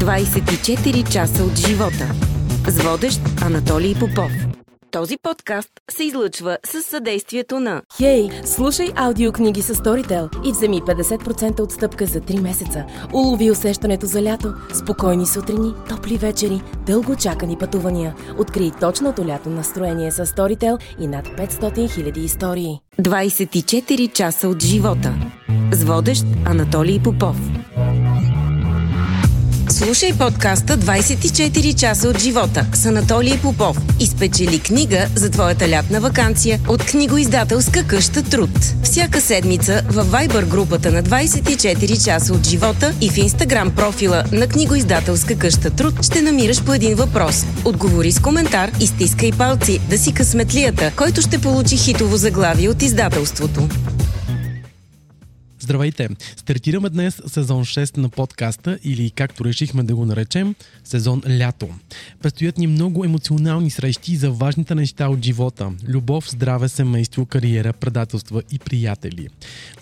24 часа от живота. С водещ Анатолий Попов. Този подкаст се излъчва с съдействието на Хей, hey, слушай аудиокниги с Storytel и вземи 50% отстъпка за 3 месеца. Улови усещането за лято, спокойни сутрини, топли вечери, дълго чакани пътувания. Открий точното лято настроение с Storytel и над 500 000 истории. 24 часа от живота. С водещ Анатолий Попов. Слушай подкаста 24 часа от живота с Анатолий Попов и спечели книга за твоята лятна вакансия от книгоиздателска къща Труд. Всяка седмица във Viber групата на 24 часа от живота и в Instagram профила на книгоиздателска къща Труд ще намираш по един въпрос. Отговори с коментар и стискай палци да си късметлията, който ще получи хитово заглавие от издателството. Здравейте! Стартираме днес сезон 6 на подкаста или както решихме да го наречем, сезон Лято. Предстоят ни много емоционални срещи за важните неща от живота – любов, здраве, семейство, кариера, предателства и приятели.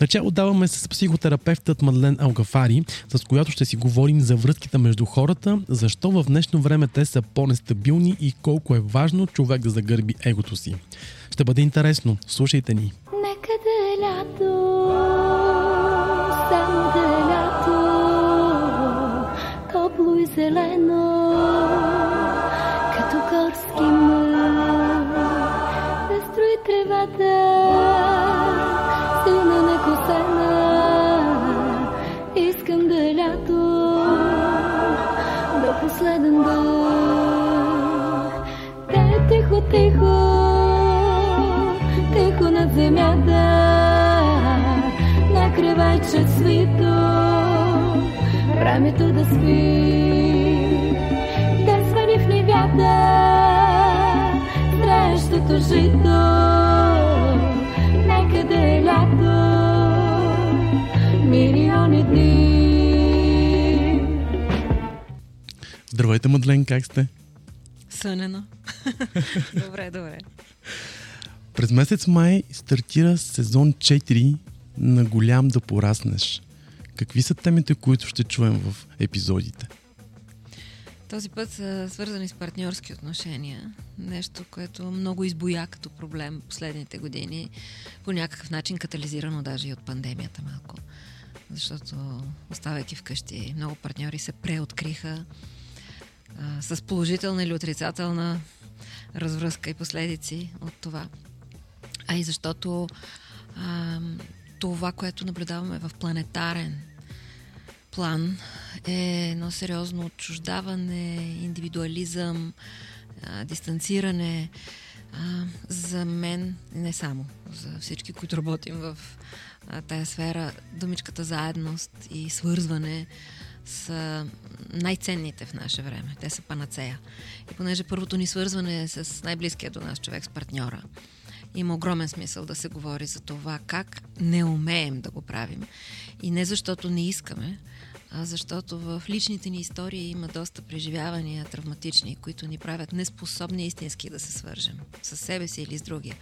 Начало даваме с психотерапевтът Мадлен Алгафари, с която ще си говорим за връзките между хората, защо в днешно време те са по-нестабилни и колко е важно човек да загърби егото си. Ще бъде интересно. Слушайте ни! Нека да е лято зелено, като горски мъж, да строи тревата, силна некосена, искам да е лято, до последен дъх, да е тихо, тихо, тихо над земята. Креваче свито, времето да спи, да свали в невята, срещото жито, нека да е лято, милиони дни. Здравейте, Мадлен, как сте? Сънено. добре, добре. През месец май стартира сезон 4 на голям да пораснеш. Какви са темите, които ще чуем в епизодите? Този път са свързани с партньорски отношения. Нещо, което много избоя като проблем последните години. По някакъв начин катализирано даже и от пандемията малко. Защото, оставайки вкъщи, много партньори се преоткриха а, с положителна или отрицателна развръзка и последици от това. А и защото а, това, което наблюдаваме в планетарен план е едно сериозно отчуждаване, индивидуализъм, дистанциране. За мен, не само, за всички, които работим в тая сфера, думичката заедност и свързване са най-ценните в наше време. Те са панацея. И понеже първото ни свързване е с най-близкия до нас човек, с партньора, има огромен смисъл да се говори за това как не умеем да го правим. И не защото не искаме, а защото в личните ни истории има доста преживявания травматични, които ни правят неспособни истински да се свържем с себе си или с другия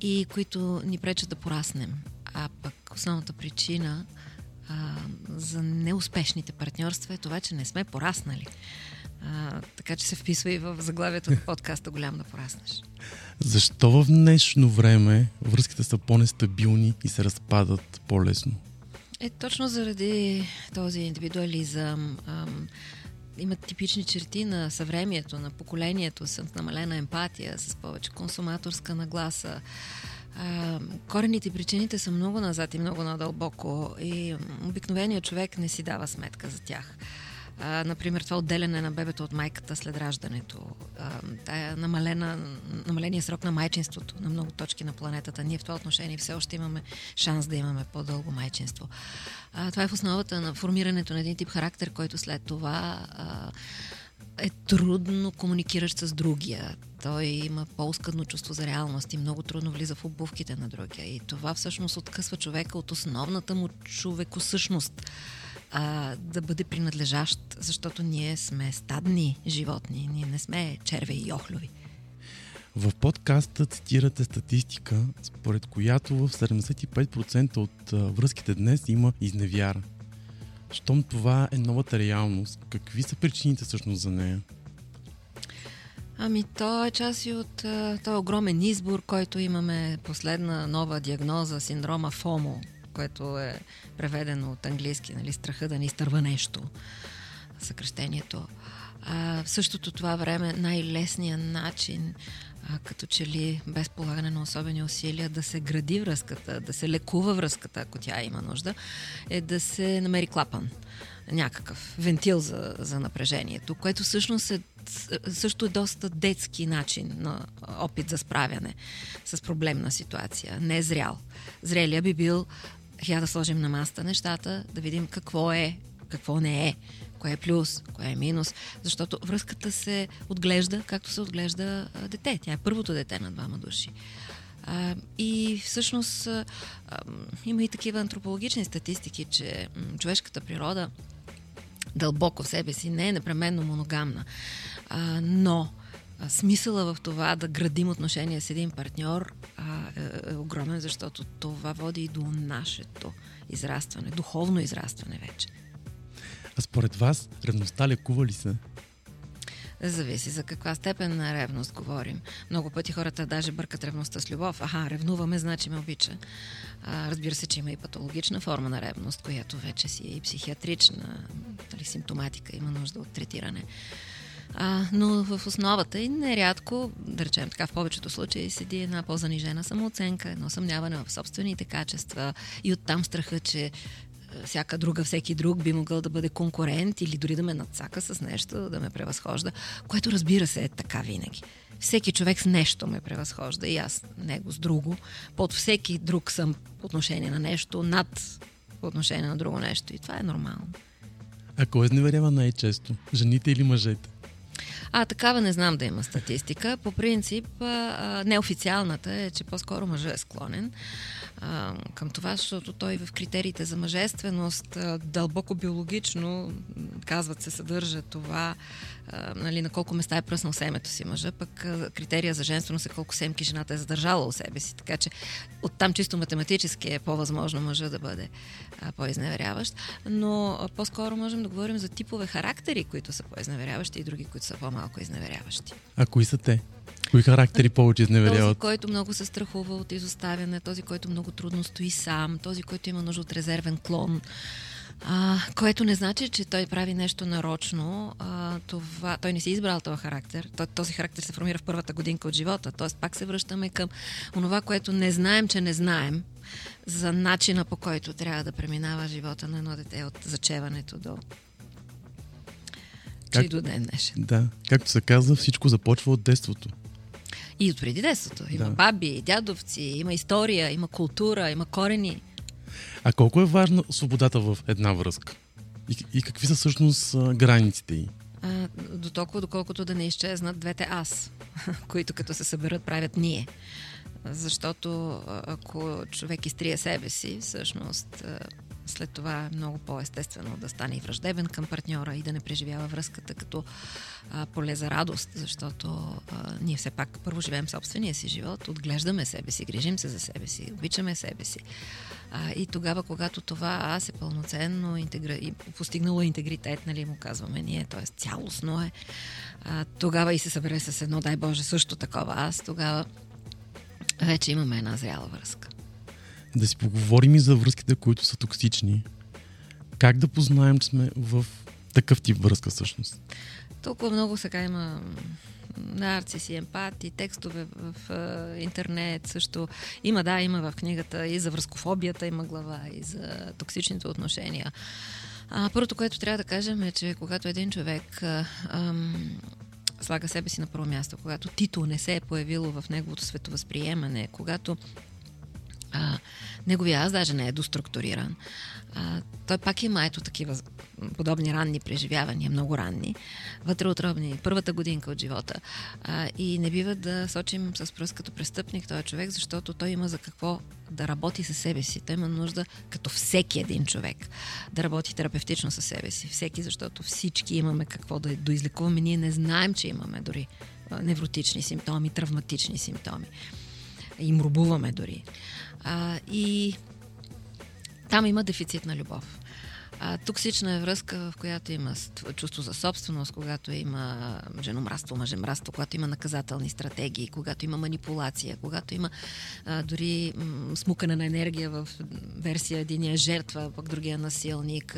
и които ни пречат да пораснем. А пък основната причина а, за неуспешните партньорства е това, че не сме пораснали. А, така че се вписва и в заглавието на подкаста Голям да пораснеш. Защо в днешно време връзките са по-нестабилни и се разпадат по-лесно? Е, точно заради този индивидуализъм. Ам, има типични черти на съвремието, на поколението, с намалена емпатия, с повече консуматорска нагласа. А, корените и причините са много назад и много надълбоко и обикновеният човек не си дава сметка за тях. А, например, това отделяне на бебето от майката след раждането, а, тая намалена, намаления срок на майчинството на много точки на планетата. Ние в това отношение все още имаме шанс да имаме по-дълго майчинство. А, това е в основата на формирането на един тип характер, който след това а, е трудно комуникиращ с другия. Той има по-ускъдно чувство за реалност и много трудно влиза в обувките на другия. И това всъщност откъсва човека от основната му човекосъщност а, да бъде принадлежащ, защото ние сме стадни животни, ние не сме черве и охлюви. В подкаста цитирате статистика, според която в 75% от връзките днес има изневяра. Щом това е новата реалност, какви са причините всъщност за нея? Ами, то е част и от този огромен избор, който имаме последна нова диагноза, синдрома ФОМО, което е преведено от английски, нали, страха да ни изтърва нещо, съкръщението. А, в същото това време най-лесният начин, а, като че ли без полагане на особени усилия, да се гради връзката, да се лекува връзката, ако тя има нужда, е да се намери клапан някакъв вентил за, за напрежението, което всъщност е също е доста детски начин на опит за справяне с проблемна ситуация. Не е зрял. Зрелия би бил я да сложим на маста нещата, да видим какво е, какво не е, кое е плюс, кое е минус, защото връзката се отглежда, както се отглежда дете. Тя е първото дете на двама души. И всъщност има и такива антропологични статистики, че човешката природа дълбоко в себе си не е непременно моногамна. Но смисъла в това да градим отношения с един партньор е, е огромен, защото това води и до нашето израстване, духовно израстване вече. А според вас, ревността лекува ли се? Зависи за каква степен на ревност говорим. Много пъти хората даже бъркат ревността с любов. Аха, ревнуваме, значи ме обича. А, разбира се, че има и патологична форма на ревност, която вече си е и психиатрична, дали симптоматика, има нужда от третиране. А, но в основата и нерядко, да речем така, в повечето случаи седи една по-занижена самооценка, едно съмняване в собствените качества и оттам страха, че всяка друга, всеки друг би могъл да бъде конкурент или дори да ме надсака с нещо, да ме превъзхожда, което разбира се е така винаги. Всеки човек с нещо ме превъзхожда и аз него с друго. Под всеки друг съм по отношение на нещо, над по отношение на друго нещо. И това е нормално. А кой изневерява най-често? Жените или мъжете? А, такава не знам да има статистика. По принцип, неофициалната е, че по-скоро мъжът е склонен към това, защото той в критериите за мъжественост дълбоко биологично, казват се, съдържа това, нали, на колко места е пръснал семето си мъжа, пък критерия за женственост е колко семки жената е задържала у себе си. Така че оттам чисто математически е по-възможно мъжа да бъде по-изневеряващ, но по-скоро можем да говорим за типове характери, които са по-изневеряващи и други, които са по-малко изневеряващи. А кои са те? Кои характери повече изневеряват? Този, който много се страхува от изоставяне, този, който много трудно стои сам, този, който има нужда от резервен клон. А, което не значи, че той прави нещо нарочно. А, това, той не си избрал този характер. Този характер се формира в първата годинка от живота. Тоест пак се връщаме към онова, което не знаем, че не знаем за начина по който трябва да преминава живота на едно дете от зачеването до как... до ден днешен. Да, както се казва, всичко започва от детството. И от преди детството. Има да. баби, дядовци, има история, има култура, има корени. А колко е важна свободата в една връзка? И, и какви са всъщност границите й? А, до толкова, доколкото да не изчезнат двете аз, които като се съберат правят ние. Защото ако човек изтрие себе си, всъщност след това е много по-естествено да стане и враждебен към партньора и да не преживява връзката като а, поле за радост, защото а, ние все пак първо живеем собствения си живот, отглеждаме себе си, грижим се за себе си, обичаме себе си. А, и тогава, когато това аз е пълноценно интегра... и постигнало интегритет, нали му казваме ние, т.е. цялостно е, а, тогава и се събере с едно, дай Боже, също такова аз, тогава вече имаме една зряла връзка да си поговорим и за връзките, които са токсични. Как да познаем, че сме в такъв тип връзка всъщност? Толкова много сега има нарциси, емпати, текстове в, в интернет също. Има, да, има в книгата и за връзкофобията има глава, и за токсичните отношения. А, първото, което трябва да кажем е, че когато един човек ам, слага себе си на първо място, когато титул не се е появило в неговото световъзприемане, когато а, неговия аз даже не е доструктуриран. А, той пак има ето такива подобни ранни преживявания, много ранни, вътреотробни, първата годинка от живота. А, и не бива да сочим с пръст като престъпник този човек, защото той има за какво да работи със себе си. Той има нужда, като всеки един човек, да работи терапевтично със себе си. Всеки, защото всички имаме какво да доизлекуваме. Ние не знаем, че имаме дори невротични симптоми, травматични симптоми. И мрубуваме дори. А, и там има дефицит на любов. А, токсична е връзка, в която има ст- чувство за собственост, когато има женомраство, мъжемраство, когато има наказателни стратегии, когато има манипулация, когато има а, дори м- смукане на енергия в версия единия е жертва, пък другия е насилник.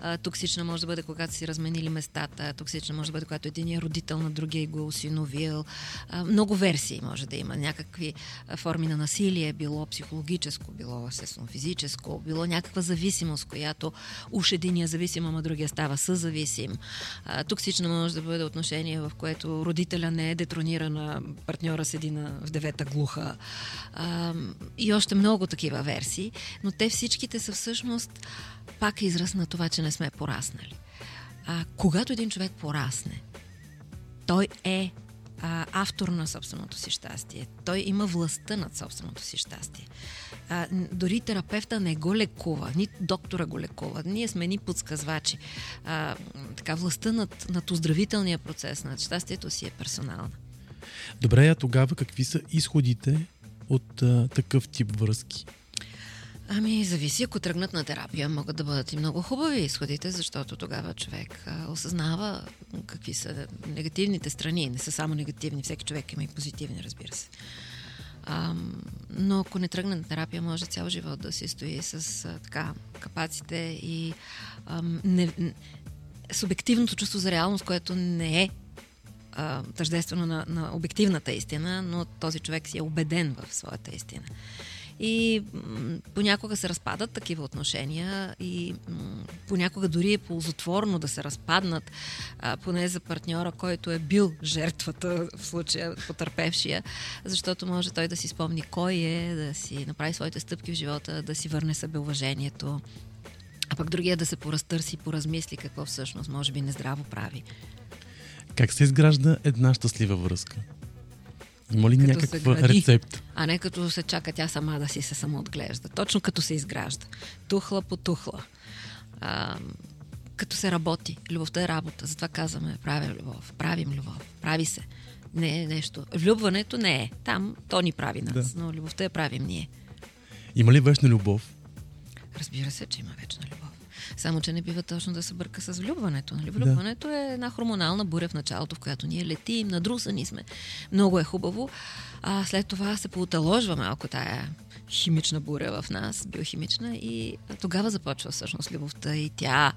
А, токсична може да бъде, когато си разменили местата. Токсична може да бъде, когато един е родител на другия го осиновил. А, много версии може да има. Някакви форми на насилие, било психологическо, било естествено физическо, било някаква зависимост, която уж един е зависим, ама другия става съзависим. А, токсична може да бъде отношение, в което родителя не е детрониран, а партньора седи на, в девета глуха. А, и още много такива версии, но те всичките са всъщност пак израз на това, че не сме пораснали. А, когато един човек порасне, той е а, автор на собственото си щастие. Той има властта над собственото си щастие. А, дори терапевта не го лекува, ни доктора го лекува. Ние сме ни подсказвачи. А, така, властта над, над оздравителния процес, над щастието си е персонална. Добре, а тогава какви са изходите от а, такъв тип връзки? Ами, зависи. Ако тръгнат на терапия, могат да бъдат и много хубави изходите, защото тогава човек а, осъзнава какви са негативните страни. Не са само негативни, всеки човек има и позитивни, разбира се. А, но ако не тръгне на терапия, може цял живот да си стои с а, така капаците и а, не, субективното чувство за реалност, което не е а, тъждествено на, на обективната истина, но този човек си е убеден в своята истина. И понякога се разпадат такива отношения и понякога дори е ползотворно да се разпаднат, поне за партньора, който е бил жертвата, в случая потърпевшия, защото може той да си спомни кой е, да си направи своите стъпки в живота, да си върне себеуважението, а пък другия да се поразтърси, поразмисли какво всъщност може би нездраво прави. Как се изгражда една щастлива връзка? Има ли Като някаква гради. рецепт? а не като се чака тя сама да си се самоотглежда. Точно като се изгражда. Тухла по тухла. А, като се работи. Любовта е работа. Затова казваме правя любов. Правим любов. Прави се. Не е нещо. Влюбването не е. Там то ни прави нас, Да. но любовта я правим ние. Има ли вечна любов? Разбира се, че има вечна любов. Само, че не бива точно да се бърка с влюбването. Нали? Влюбването е една хормонална буря в началото, в която ние летим, надрусани сме. Много е хубаво. А след това се поуталожва малко тая химична буря в нас, биохимична, и тогава започва всъщност любовта и тя,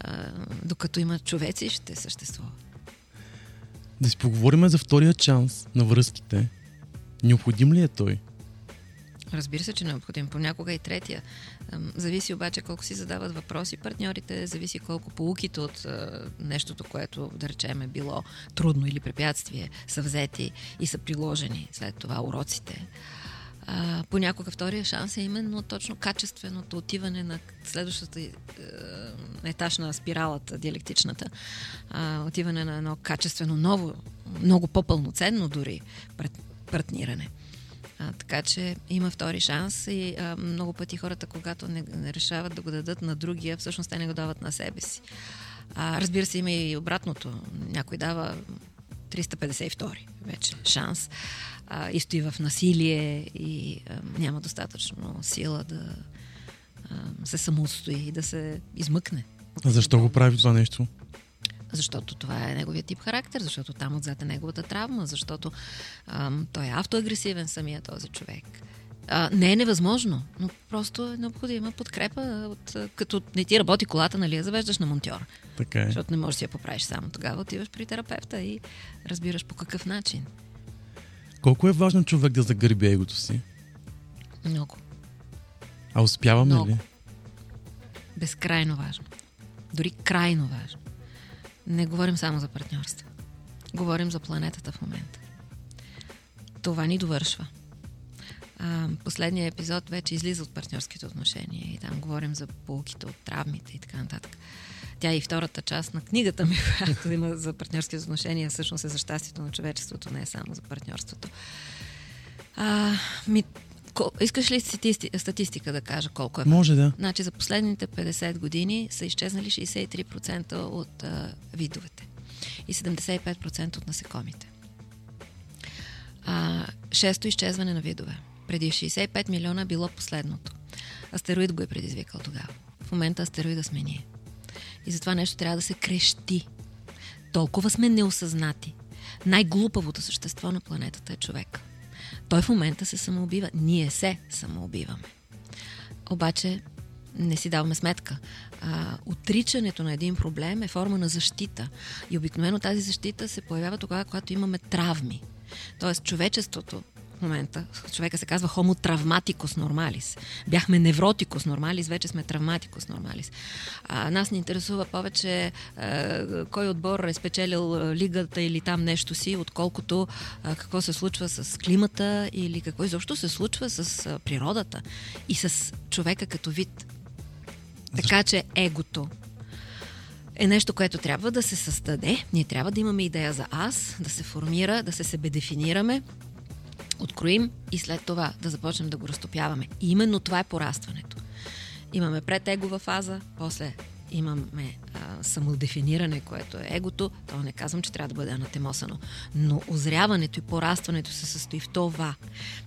а, докато има човеци, ще съществува. Да си поговорим за втория шанс на връзките. Необходим ли е той? Разбира се, че е необходим. Понякога и третия. Зависи обаче колко си задават въпроси партньорите, зависи колко полуките от нещото, което, да речем, е било трудно или препятствие, са взети и са приложени след това уроците. Понякога втория шанс е именно точно качественото отиване на следващата е, етаж на спиралата, диалектичната. Отиване на едно качествено ново, много по-пълноценно дори партниране. А, така че има втори шанс и а, много пъти хората, когато не, не решават да го дадат на другия, всъщност те не го дават на себе си. А, разбира се, има и обратното. Някой дава 352 вече шанс а, и стои в насилие и а, няма достатъчно сила да а, се самоотстои и да се измъкне. Защо го прави това нещо? Защото това е неговия тип характер, защото там отзад е неговата травма, защото ам, той е автоагресивен самия този човек. А, не е невъзможно, но просто е необходима подкрепа, от, като не ти работи колата, нали, я завеждаш на монтьор. Така е. Защото не можеш да си я поправиш само. Тогава отиваш при терапевта и разбираш по какъв начин. Колко е важно човек да загърби егото си? Много. А успяваме Много. ли? Безкрайно важно. Дори крайно важно. Не говорим само за партньорство. Говорим за планетата в момента. Това ни довършва. А, последният епизод вече излиза от партньорските отношения и там говорим за полуките от травмите и така нататък. Тя и втората част на книгата ми, която има за партньорските отношения, всъщност е за щастието на човечеството, не е само за партньорството. А, ми, ко, искаш ли статисти, статистика да кажа колко е? Може да. Значи за последните 50 години са изчезнали 63% от а, видовете и 75% от насекомите. А, шесто изчезване на видове. Преди 65 милиона било последното. Астероид го е предизвикал тогава. В в момента астероида сме ние. И затова нещо трябва да се крещи. Толкова сме неосъзнати. Най-глупавото същество на планетата е човек. Той в момента се самоубива. Ние се самоубиваме. Обаче не си даваме сметка. А, отричането на един проблем е форма на защита. И обикновено тази защита се появява тогава, когато имаме травми. Тоест, човечеството в момента, човека се казва homo travmaticus normalis. Бяхме невротикус нормалис, вече сме травматикус нормалис. А, нас ни интересува повече а, кой отбор е спечелил а, лигата или там нещо си, отколкото а, какво се случва с климата или какво изобщо се случва с а, природата и с човека като вид. Така че егото е нещо, което трябва да се създаде. Ние трябва да имаме идея за аз, да се формира, да се себе дефинираме, откроим и след това да започнем да го разтопяваме. И именно това е порастването. Имаме предегова фаза, после имаме а, самодефиниране, което е егото. То не казвам, че трябва да бъде анатемосано. Но озряването и порастването се състои в това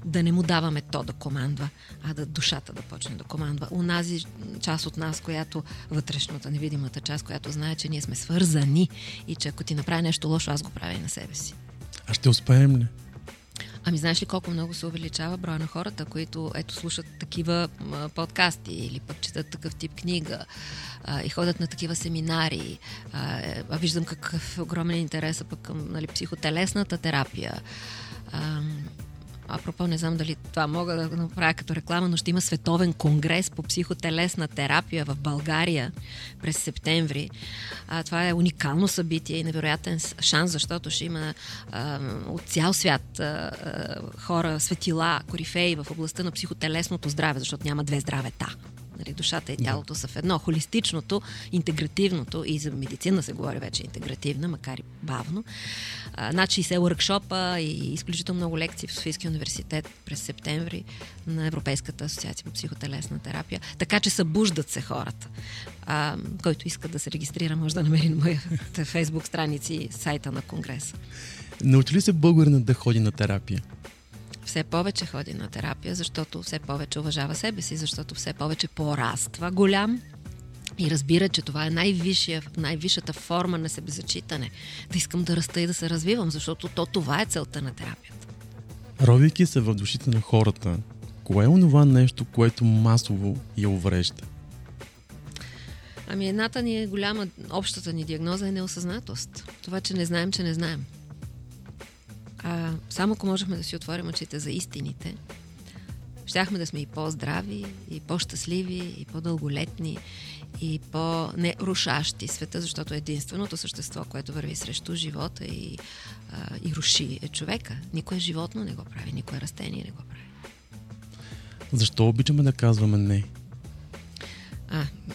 да не му даваме то да командва, а да душата да почне да командва. Унази част от нас, която вътрешната, невидимата част, която знае, че ние сме свързани и че ако ти направи нещо лошо, аз го правя и на себе си. А ще успеем ли? Ами знаеш ли колко много се увеличава броя на хората, които ето слушат такива а, подкасти или пък четат такъв тип книга а, и ходят на такива семинари. А, а виждам какъв огромен интерес пък към нали, психотелесната терапия. А, Апропо, не знам дали това мога да го направя като реклама, но ще има световен конгрес по психотелесна терапия в България през септември. А, това е уникално събитие и невероятен шанс, защото ще има а, от цял свят а, хора, светила, корифеи в областта на психотелесното здраве, защото няма две здравета. Нали, душата и тялото са в едно. Холистичното, интегративното и за медицина се говори вече интегративна, макар и бавно. А, над 60 уркшопа и изключително много лекции в Софийския университет през септември на Европейската асоциация по психотелесна терапия. Така че събуждат се хората. А, който иска да се регистрира, може да намери на моята фейсбук страници и сайта на Конгреса. Научи ли се българинът да ходи на терапия? все повече ходи на терапия, защото все повече уважава себе си, защото все повече пораства голям и разбира, че това е най-висшата форма на себезачитане. Да искам да раста и да се развивам, защото то това е целта на терапията. Ровейки се в душите на хората, кое е онова нещо, което масово я уврежда? Ами едната ни е голяма, общата ни диагноза е неосъзнатост. Това, че не знаем, че не знаем. А, само ако можехме да си отворим очите за истините, щяхме да сме и по-здрави, и по-щастливи, и по-дълголетни, и по-нерушащи света, защото единственото същество, което върви срещу живота и, а, и руши е човека. Никое животно не го прави, никое растение не го прави. Защо обичаме да казваме не?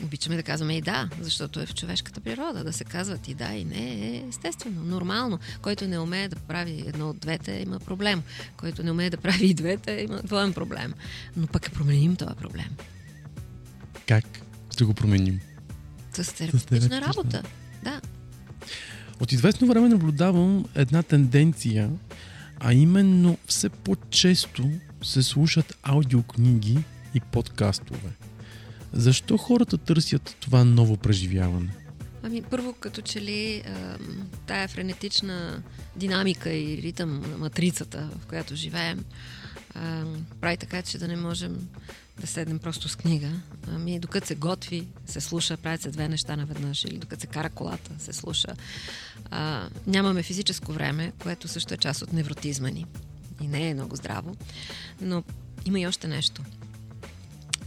Обичаме да казваме и да, защото е в човешката природа. Да се казват и да, и не е естествено, нормално. Който не умее да прави едно от двете, има проблем. Който не умее да прави и двете, има двоен проблем. Но пък е променим този проблем. Как ще го променим? С терапевтична работа. Да. От известно време наблюдавам една тенденция, а именно все по-често се слушат аудиокниги и подкастове. Защо хората търсят това ново преживяване? Ами, първо, като че ли тая френетична динамика и ритъм на матрицата, в която живеем, прави така, че да не можем да седнем просто с книга. Ами, докато се готви, се слуша, правят се две неща наведнъж, или докато се кара колата, се слуша. А, нямаме физическо време, което също е част от невротизма ни. И не е много здраво. Но има и още нещо –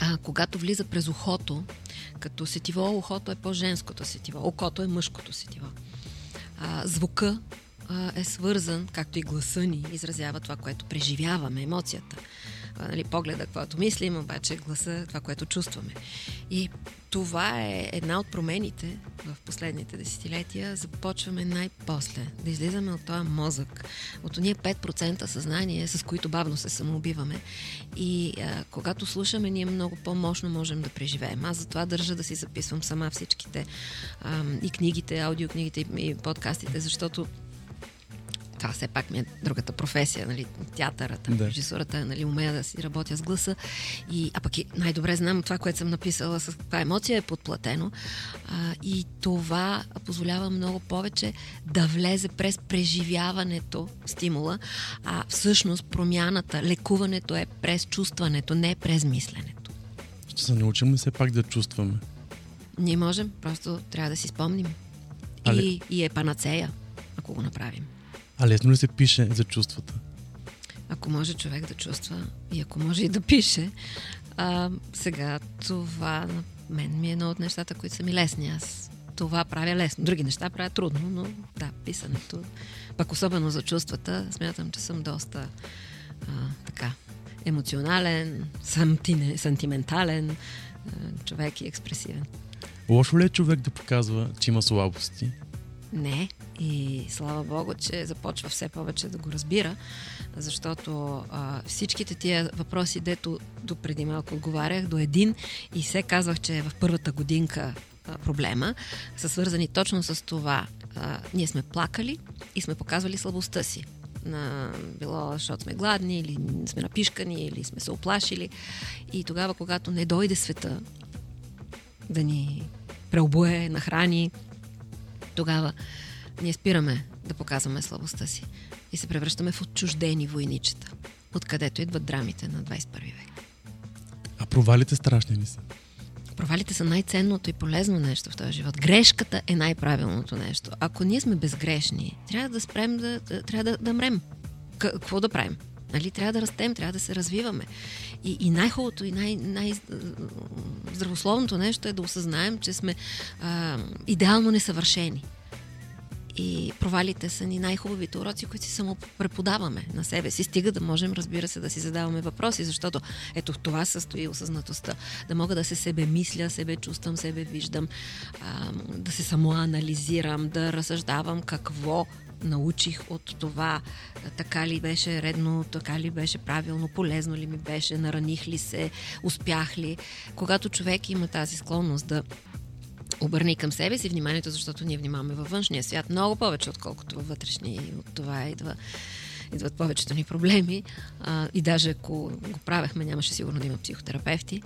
а, когато влиза през ухото, като сетиво, ухото е по-женското сетиво, окото е мъжкото сетиво. А, звука а, е свързан, както и гласа ни изразява това, което преживяваме, емоцията нали, погледа, каквото мислим, обаче гласа, това, което чувстваме. И това е една от промените в последните десетилетия. Започваме най-после да излизаме от този мозък, от ние 5% съзнание, с които бавно се самоубиваме. И а, когато слушаме, ние много по-мощно можем да преживеем. Аз затова държа да си записвам сама всичките а, и книгите, аудиокнигите и подкастите, защото това все пак ми е другата професия, нали, театърата, Да. режисурата, нали, умея да си работя с гласа. И, а пък и най-добре знам това, което съм написала с каква емоция е подплатено. А, и това позволява много повече да влезе през преживяването стимула, а всъщност промяната, лекуването е през чувстването, не през мисленето. Ще се научим ли все пак да чувстваме? Ние можем, просто трябва да си спомним. Але- И, и е панацея, ако го направим. А лесно ли се пише за чувствата? Ако може човек да чувства и ако може и да пише, а, сега това на мен ми е едно от нещата, които са ми лесни. Аз това правя лесно. Други неща правя трудно, но да, писането. Пък особено за чувствата, смятам, че съм доста а, така емоционален, сантине, сантиментален а, човек и експресивен. Лошо ли е човек да показва, че има слабости? Не. И слава Богу, че започва все повече да го разбира, защото а, всичките тия въпроси, дето до преди малко отговарях, до един и се казвах, че е в първата годинка а, проблема, са свързани точно с това. А, ние сме плакали и сме показвали слабостта си. На, било, защото сме гладни, или сме напишкани, или сме се оплашили. И тогава, когато не дойде света да ни преобуе, нахрани, тогава ние спираме да показваме слабостта си и се превръщаме в отчуждени войничета, откъдето идват драмите на 21 век. А провалите страшни ли са? Провалите са най-ценното и полезно нещо в този живот. Грешката е най-правилното нещо. Ако ние сме безгрешни, трябва да спрем да, да трябва да, да мрем. Какво да правим? Нали? Трябва да растем, трябва да се развиваме. И, и най-хубавото и най- най-здравословното нещо е да осъзнаем, че сме а, идеално несъвършени. И провалите са ни най-хубавите уроци, които си само преподаваме на себе си. Стига да можем, разбира се, да си задаваме въпроси, защото ето в това състои осъзнатостта. Да мога да се себе мисля, себе чувствам, себе виждам, а, да се самоанализирам, да разсъждавам какво научих от това, така ли беше редно, така ли беше правилно, полезно ли ми беше, нараних ли се, успях ли. Когато човек има тази склонност да обърни към себе си вниманието, защото ние внимаваме във външния свят много повече, отколкото във вътрешния и от това идва идват повечето ни проблеми а, и даже ако го правехме, нямаше сигурно да има психотерапевти.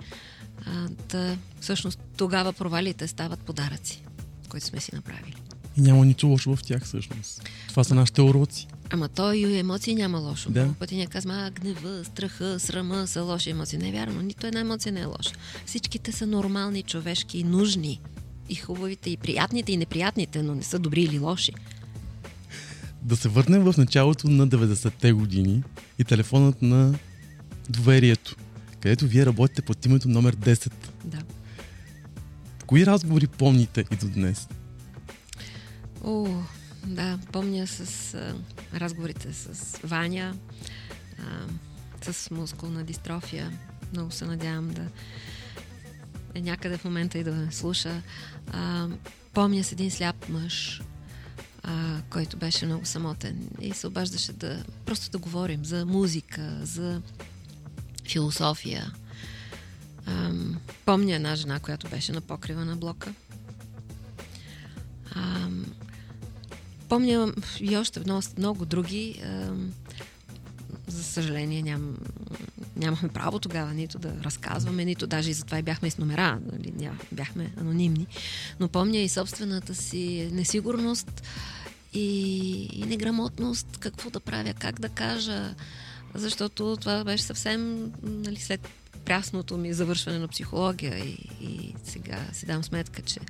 А, та, всъщност тогава провалите стават подаръци, които сме си направили. И няма нищо лошо в тях всъщност. Това са нашите уроци. Ама то и емоции няма лошо. Да. Много пъти ние казваме, а гнева, страха, срама са лоши емоции. Не е вярно, нито една емоция не е лоша. Всичките са нормални, човешки и нужни. И хубавите, и приятните, и неприятните, но не са добри или лоши. Да се върнем в началото на 90-те години и телефонът на доверието, където вие работите под името номер 10. Да. Кои разговори помните и до днес? О, да, помня с а, разговорите с Ваня, а, с мускулна дистрофия. Много се надявам да е някъде в момента и да ме слуша. А, помня с един сляп мъж, а, който беше много самотен и се обаждаше да просто да говорим за музика, за философия. А, помня една жена, която беше на покрива на блока. А, помня и още много, много други. За съжаление ням, нямахме право тогава нито да разказваме, нито даже и затова и бяхме с номера, нали, ня, бяхме анонимни. Но помня и собствената си несигурност и, и неграмотност, какво да правя, как да кажа, защото това беше съвсем нали, след прясното ми завършване на психология и, и сега си дам сметка, че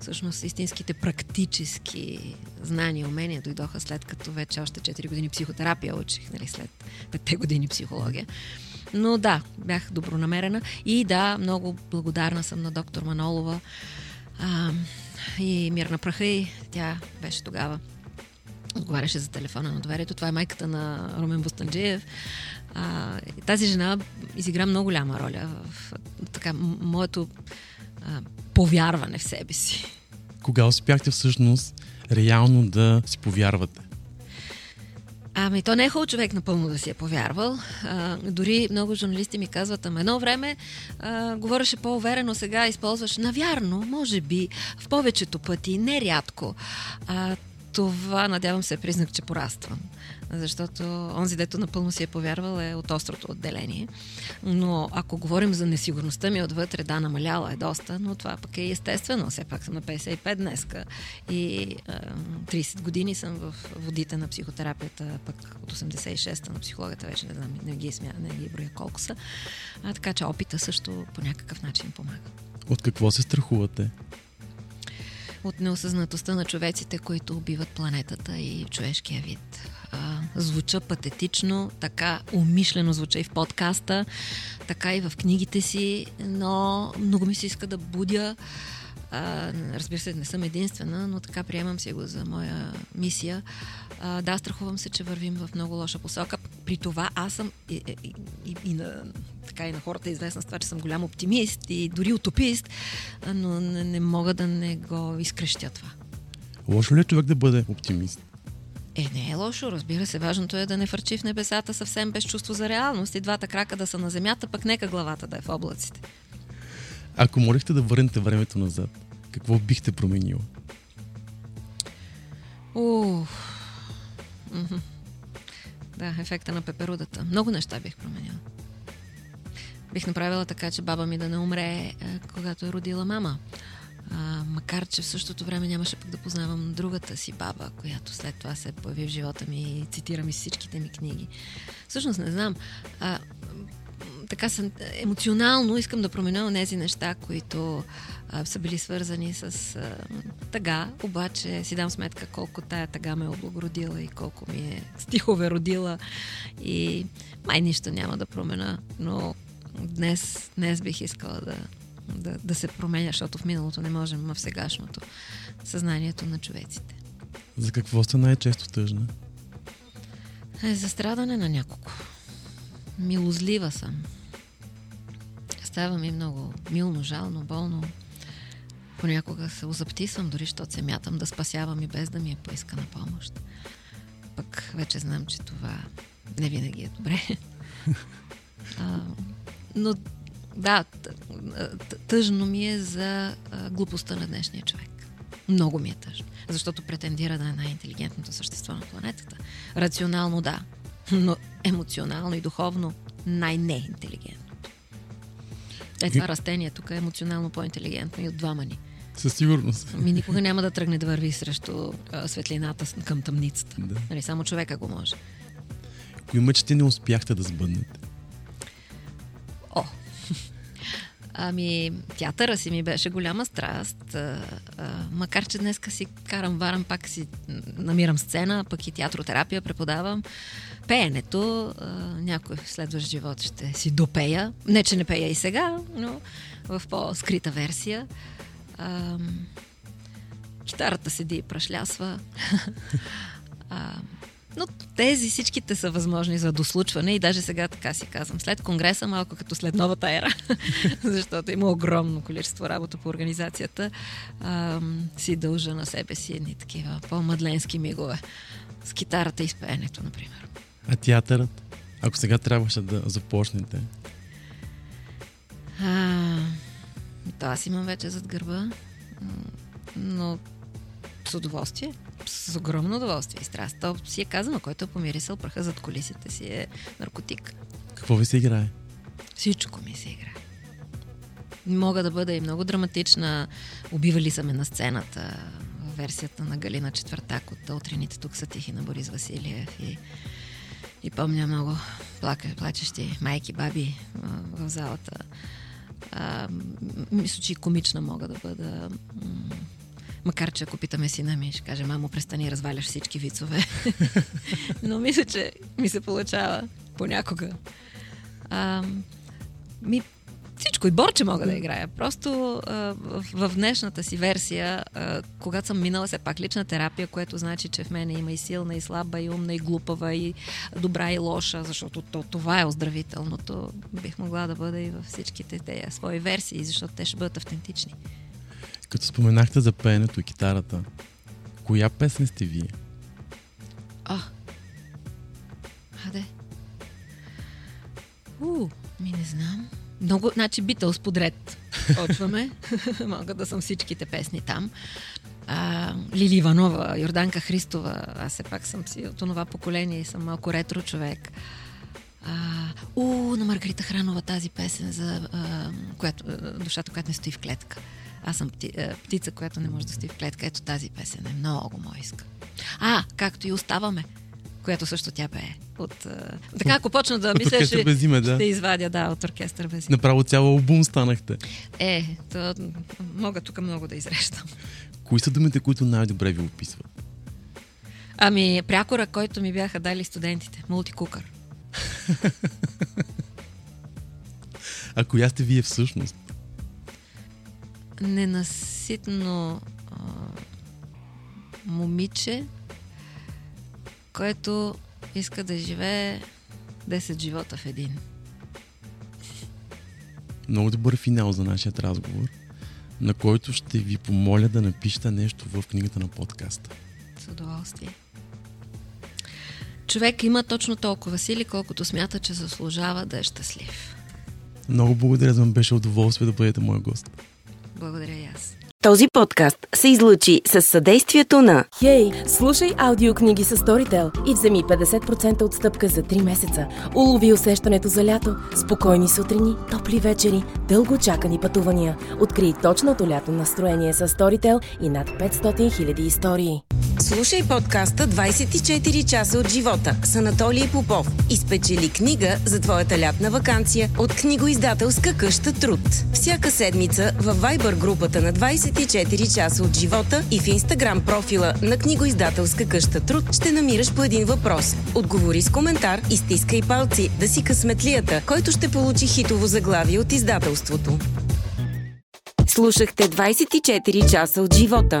всъщност истинските практически знания умения дойдоха след като вече още 4 години психотерапия учих, нали, след 5 години психология. Но да, бях добронамерена и да, много благодарна съм на доктор Манолова а, и мир на праха и тя беше тогава отговаряше за телефона на доверието. Това е майката на Румен Бустанджиев. А, тази жена изигра много голяма роля в така, моето а, повярване в себе си. Кога успяхте всъщност реално да си повярвате? Ами, то не е хубаво човек напълно да си е повярвал. А, дори много журналисти ми казват, ама едно време а, говореше по-уверено, сега използваш навярно, може би, в повечето пъти, нерядко. А, това, надявам се, е признак, че пораствам. Защото онзи, дето напълно си е повярвал, е от острото отделение. Но ако говорим за несигурността ми отвътре, да, намаляла е доста, но това пък е естествено. Все пак съм на 55 днеска и а, 30 години съм в водите на психотерапията, пък от 86-та на психологията вече не знам, не ги, смя, не ги броя колко са. А, така че опита също по някакъв начин помага. От какво се страхувате? От неосъзнатостта на човеците, които убиват планетата и човешкия вид. А, звуча патетично, така умишлено звуча и в подкаста, така и в книгите си, но много ми се иска да будя а, разбира се, не съм единствена, но така приемам си го за моя мисия. А, да, страхувам се, че вървим в много лоша посока. При това аз съм и, и, и, и на, така и на хората е известна с това, че съм голям оптимист и дори утопист, но не, не мога да не го изкрещя това. Лошо ли е човек да бъде оптимист? Е, не е лошо, разбира се. Важното е да не фърчи в небесата съвсем без чувство за реалност и двата крака да са на земята, пък нека главата да е в облаците. Ако можехте да върнете времето назад, какво бихте променила? Мгм. Да, ефекта на пеперудата. Много неща бих променила. Бих направила така, че баба ми да не умре, е, когато е родила мама. А, макар, че в същото време нямаше пък да познавам другата си баба, която след това се появи в живота ми и цитира ми всичките ми книги. Всъщност не знам. А, така съм емоционално искам да променя тези неща, които а, са били свързани с а, тъга, обаче си дам сметка колко тая тъга ме е облагородила и колко ми е стихове родила и май нищо няма да промена, но днес, днес бих искала да, да, да се променя, защото в миналото не можем, а в сегашното съзнанието на човеците. За какво сте най-често тъжна? Е, за страдане на няколко. Милозлива съм. Става ми много милно, жално, болно. Понякога се озаптисвам, дори защото се мятам да спасявам и без да ми е поискана помощ. Пък вече знам, че това не винаги е добре. а, но да, тъжно ми е за глупостта на днешния човек. Много ми е тъжно. Защото претендира да е най-интелигентното същество на планетата. Рационално да, но емоционално и духовно най-неинтелигентно. Е, това растение тук е емоционално по-интелигентно и от двама ни. Със сигурност. Ми никога няма да тръгне да върви срещу а, светлината към тъмницата. Да. Нали, само човека го може. Кои мечти не успяхте да сбъднете? Ами, театъра си ми беше голяма страст. А, а, макар, че днеска си карам, варам, пак си намирам сцена, пък и театротерапия преподавам. Пеенето, а, някой следващ живот ще си допея. Не, че не пея и сега, но в по-скрита версия. А, китарата седи и прашлясва. а, но тези всичките са възможни за дослучване и даже сега така си казвам. След конгреса, малко като след новата ера, защото има огромно количество работа по организацията, ам, си дължа на себе си едни такива по-мъдленски мигове. С китарата и с пеенето, например. А театърът? Ако сега трябваше да започнете, А, то аз имам вече зад гърба, но с удоволствие, с огромно удоволствие и страст. То си е казано, който е помирисал праха зад колисите си е наркотик. какво ви се играе? Всичко ми се играе. Мога да бъда и много драматична. Убивали са ме на сцената. Версията на Галина Четвъртак от Утрените тук са тихи на Борис Василиев. И, и помня много плака, плачещи майки, баби в залата. А, мисля, че и комична мога да бъда. Макар, че ако питаме сина ми, ще каже, мамо, престани, разваляш всички вицове. Но мисля, че ми се получава понякога. А, ми, всичко и борче мога да играя. Просто а, в, в днешната си версия, а, когато съм минала все пак лична терапия, което значи, че в мене има и силна, и слаба, и умна, и глупава, и добра, и лоша, защото то, това е оздравителното. Бих могла да бъда и във всичките тези свои версии, защото те ще бъдат автентични. Като споменахте за пеенето и китарата, коя песен сте вие? А. Аде. У, ми не знам. Много, значи Битълс подред. Почваме. Мога да съм всичките песни там. а, Лили Иванова, Йорданка Христова. Аз все пак съм си от това поколение и съм малко ретро човек. А, у, на Маргарита Хранова тази песен за а, която, душата, която не стои в клетка. Аз съм пти, а, птица, която не може да стои в клетка. Ето тази песен е много мойска. А, както и оставаме, която също тя бе. От, а, така, ако почна да мисля, ще, без име, да. ще извадя, да, от оркестър без име. Направо цял албум станахте. Е, то, мога тук много да изрещам. Кои са думите, които най-добре ви описват? Ами, прякора, който ми бяха дали студентите. Мултикукър. А коя сте вие всъщност? Ненаситно а, момиче, което иска да живее 10 живота в един. Много добър финал за нашия разговор, на който ще ви помоля да напишете нещо в книгата на подкаста. С удоволствие. Човек има точно толкова сили, колкото смята, че заслужава да е щастлив. Много благодаря, за мен беше удоволствие да бъдете мой гост. Благодаря и аз. Този подкаст се излучи с съдействието на Хей, слушай аудиокниги с Storytel и вземи 50% отстъпка за 3 месеца. Улови усещането за лято, спокойни сутрини, топли вечери, дълго чакани пътувания. Открий точното лято настроение с Storytel и над 500 000 истории. Слушай подкаста 24 часа от живота с Анатолий Попов и спечели книга за твоята лятна вакансия от книгоиздателска къща Труд. Всяка седмица във Viber групата на 24 часа от живота и в Instagram профила на книгоиздателска къща Труд ще намираш по един въпрос. Отговори с коментар и стискай палци да си късметлията, който ще получи хитово заглавие от издателството. Слушахте 24 часа от живота.